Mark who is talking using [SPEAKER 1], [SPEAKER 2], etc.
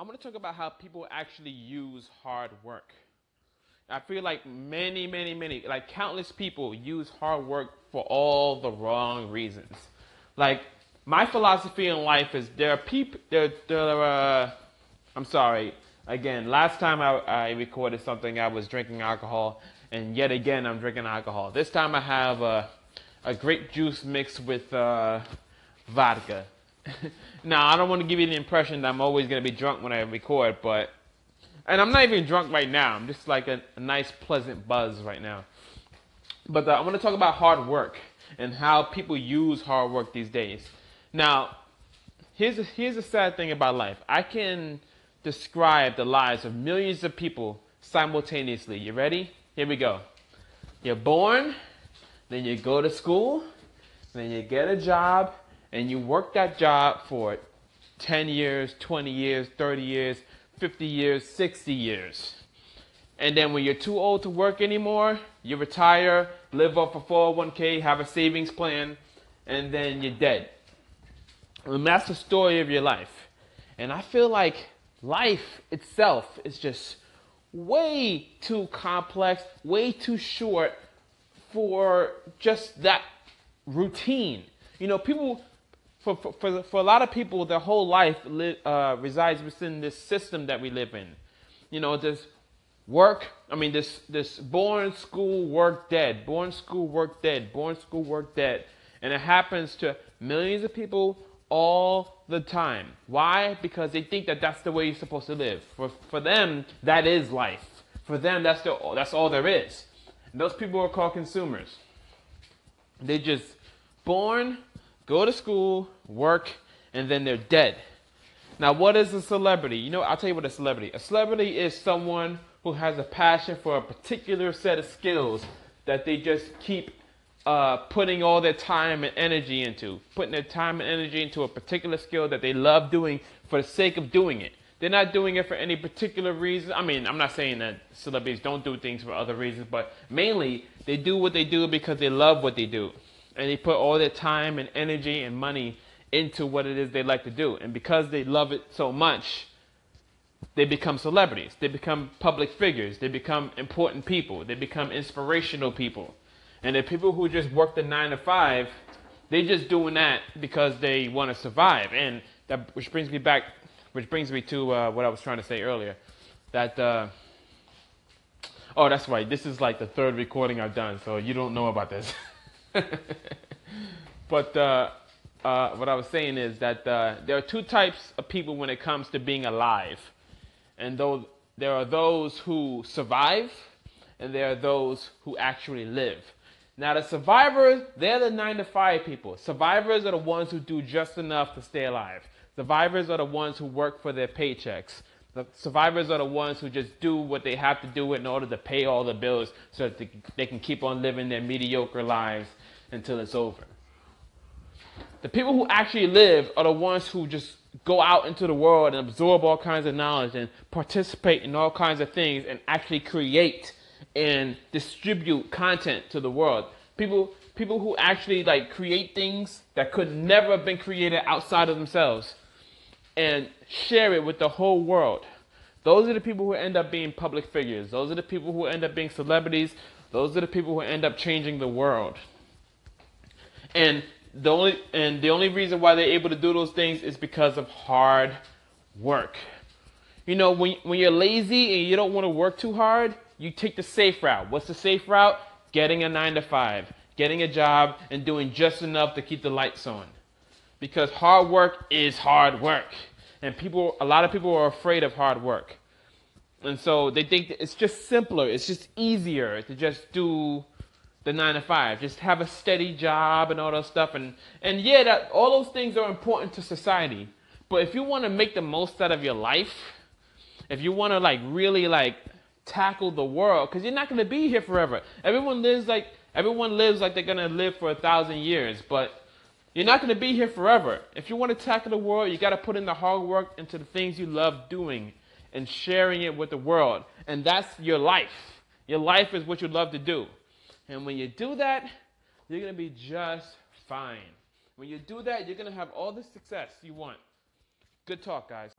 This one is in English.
[SPEAKER 1] I'm going to talk about how people actually use hard work. I feel like many, many, many, like countless people use hard work for all the wrong reasons. Like my philosophy in life is there are people, there, there are, uh, I'm sorry, again, last time I, I recorded something, I was drinking alcohol, and yet again, I'm drinking alcohol. This time I have a, a grape juice mixed with uh, vodka. now, I don't want to give you the impression that I'm always going to be drunk when I record, but. And I'm not even drunk right now. I'm just like a, a nice, pleasant buzz right now. But uh, I want to talk about hard work and how people use hard work these days. Now, here's a, here's a sad thing about life. I can describe the lives of millions of people simultaneously. You ready? Here we go. You're born, then you go to school, then you get a job, and you work that job for 10 years, 20 years, 30 years, 50 years, 60 years. And then when you're too old to work anymore, you retire, live off a 401k, have a savings plan, and then you're dead. And that's the story of your life. And I feel like life itself is just way too complex, way too short for just that routine. You know, people, for, for, for, for a lot of people, their whole life li- uh, resides within this system that we live in. You know, this work, I mean, this, this born, school, work, dead, born, school, work, dead, born, school, work, dead. And it happens to millions of people all the time. Why? Because they think that that's the way you're supposed to live. For, for them, that is life. For them, that's, the, that's all there is. And those people are called consumers. They just born, go to school, work, and then they're dead. Now, what is a celebrity? You know, I'll tell you what a celebrity. A celebrity is someone who has a passion for a particular set of skills that they just keep uh, putting all their time and energy into, putting their time and energy into a particular skill that they love doing for the sake of doing it. They're not doing it for any particular reason. I mean, I'm not saying that celebrities don't do things for other reasons, but mainly they do what they do because they love what they do. And they put all their time and energy and money into what it is they like to do. And because they love it so much, they become celebrities. They become public figures. They become important people. They become inspirational people. And the people who just work the nine to five, they're just doing that because they want to survive. And that which brings me back, which brings me to uh, what I was trying to say earlier, that. Uh, oh, that's right. This is like the third recording I've done, so you don't know about this. but uh, uh, what I was saying is that uh, there are two types of people when it comes to being alive, and though there are those who survive, and there are those who actually live. Now, the survivors, they're the nine to five people. Survivors are the ones who do just enough to stay alive. Survivors are the ones who work for their paychecks. The survivors are the ones who just do what they have to do in order to pay all the bills so that they can keep on living their mediocre lives until it's over. The people who actually live are the ones who just go out into the world and absorb all kinds of knowledge and participate in all kinds of things and actually create and distribute content to the world. People people who actually like create things that could never have been created outside of themselves and share it with the whole world. Those are the people who end up being public figures. Those are the people who end up being celebrities. Those are the people who end up changing the world. And the only and the only reason why they're able to do those things is because of hard work. You know, when when you're lazy and you don't want to work too hard, you take the safe route. What's the safe route? Getting a nine to five, getting a job, and doing just enough to keep the lights on. Because hard work is hard work. And people, a lot of people are afraid of hard work. And so they think it's just simpler, it's just easier to just do the nine to five, just have a steady job and all that stuff. And, and yeah, that, all those things are important to society. But if you want to make the most out of your life, if you want to like really like tackle the world because you're not going to be here forever. Everyone lives like everyone lives like they're going to live for a thousand years, but you're not going to be here forever. If you want to tackle the world, you got to put in the hard work into the things you love doing and sharing it with the world. And that's your life. Your life is what you love to do. And when you do that, you're going to be just fine. When you do that, you're going to have all the success you want. Good talk, guys.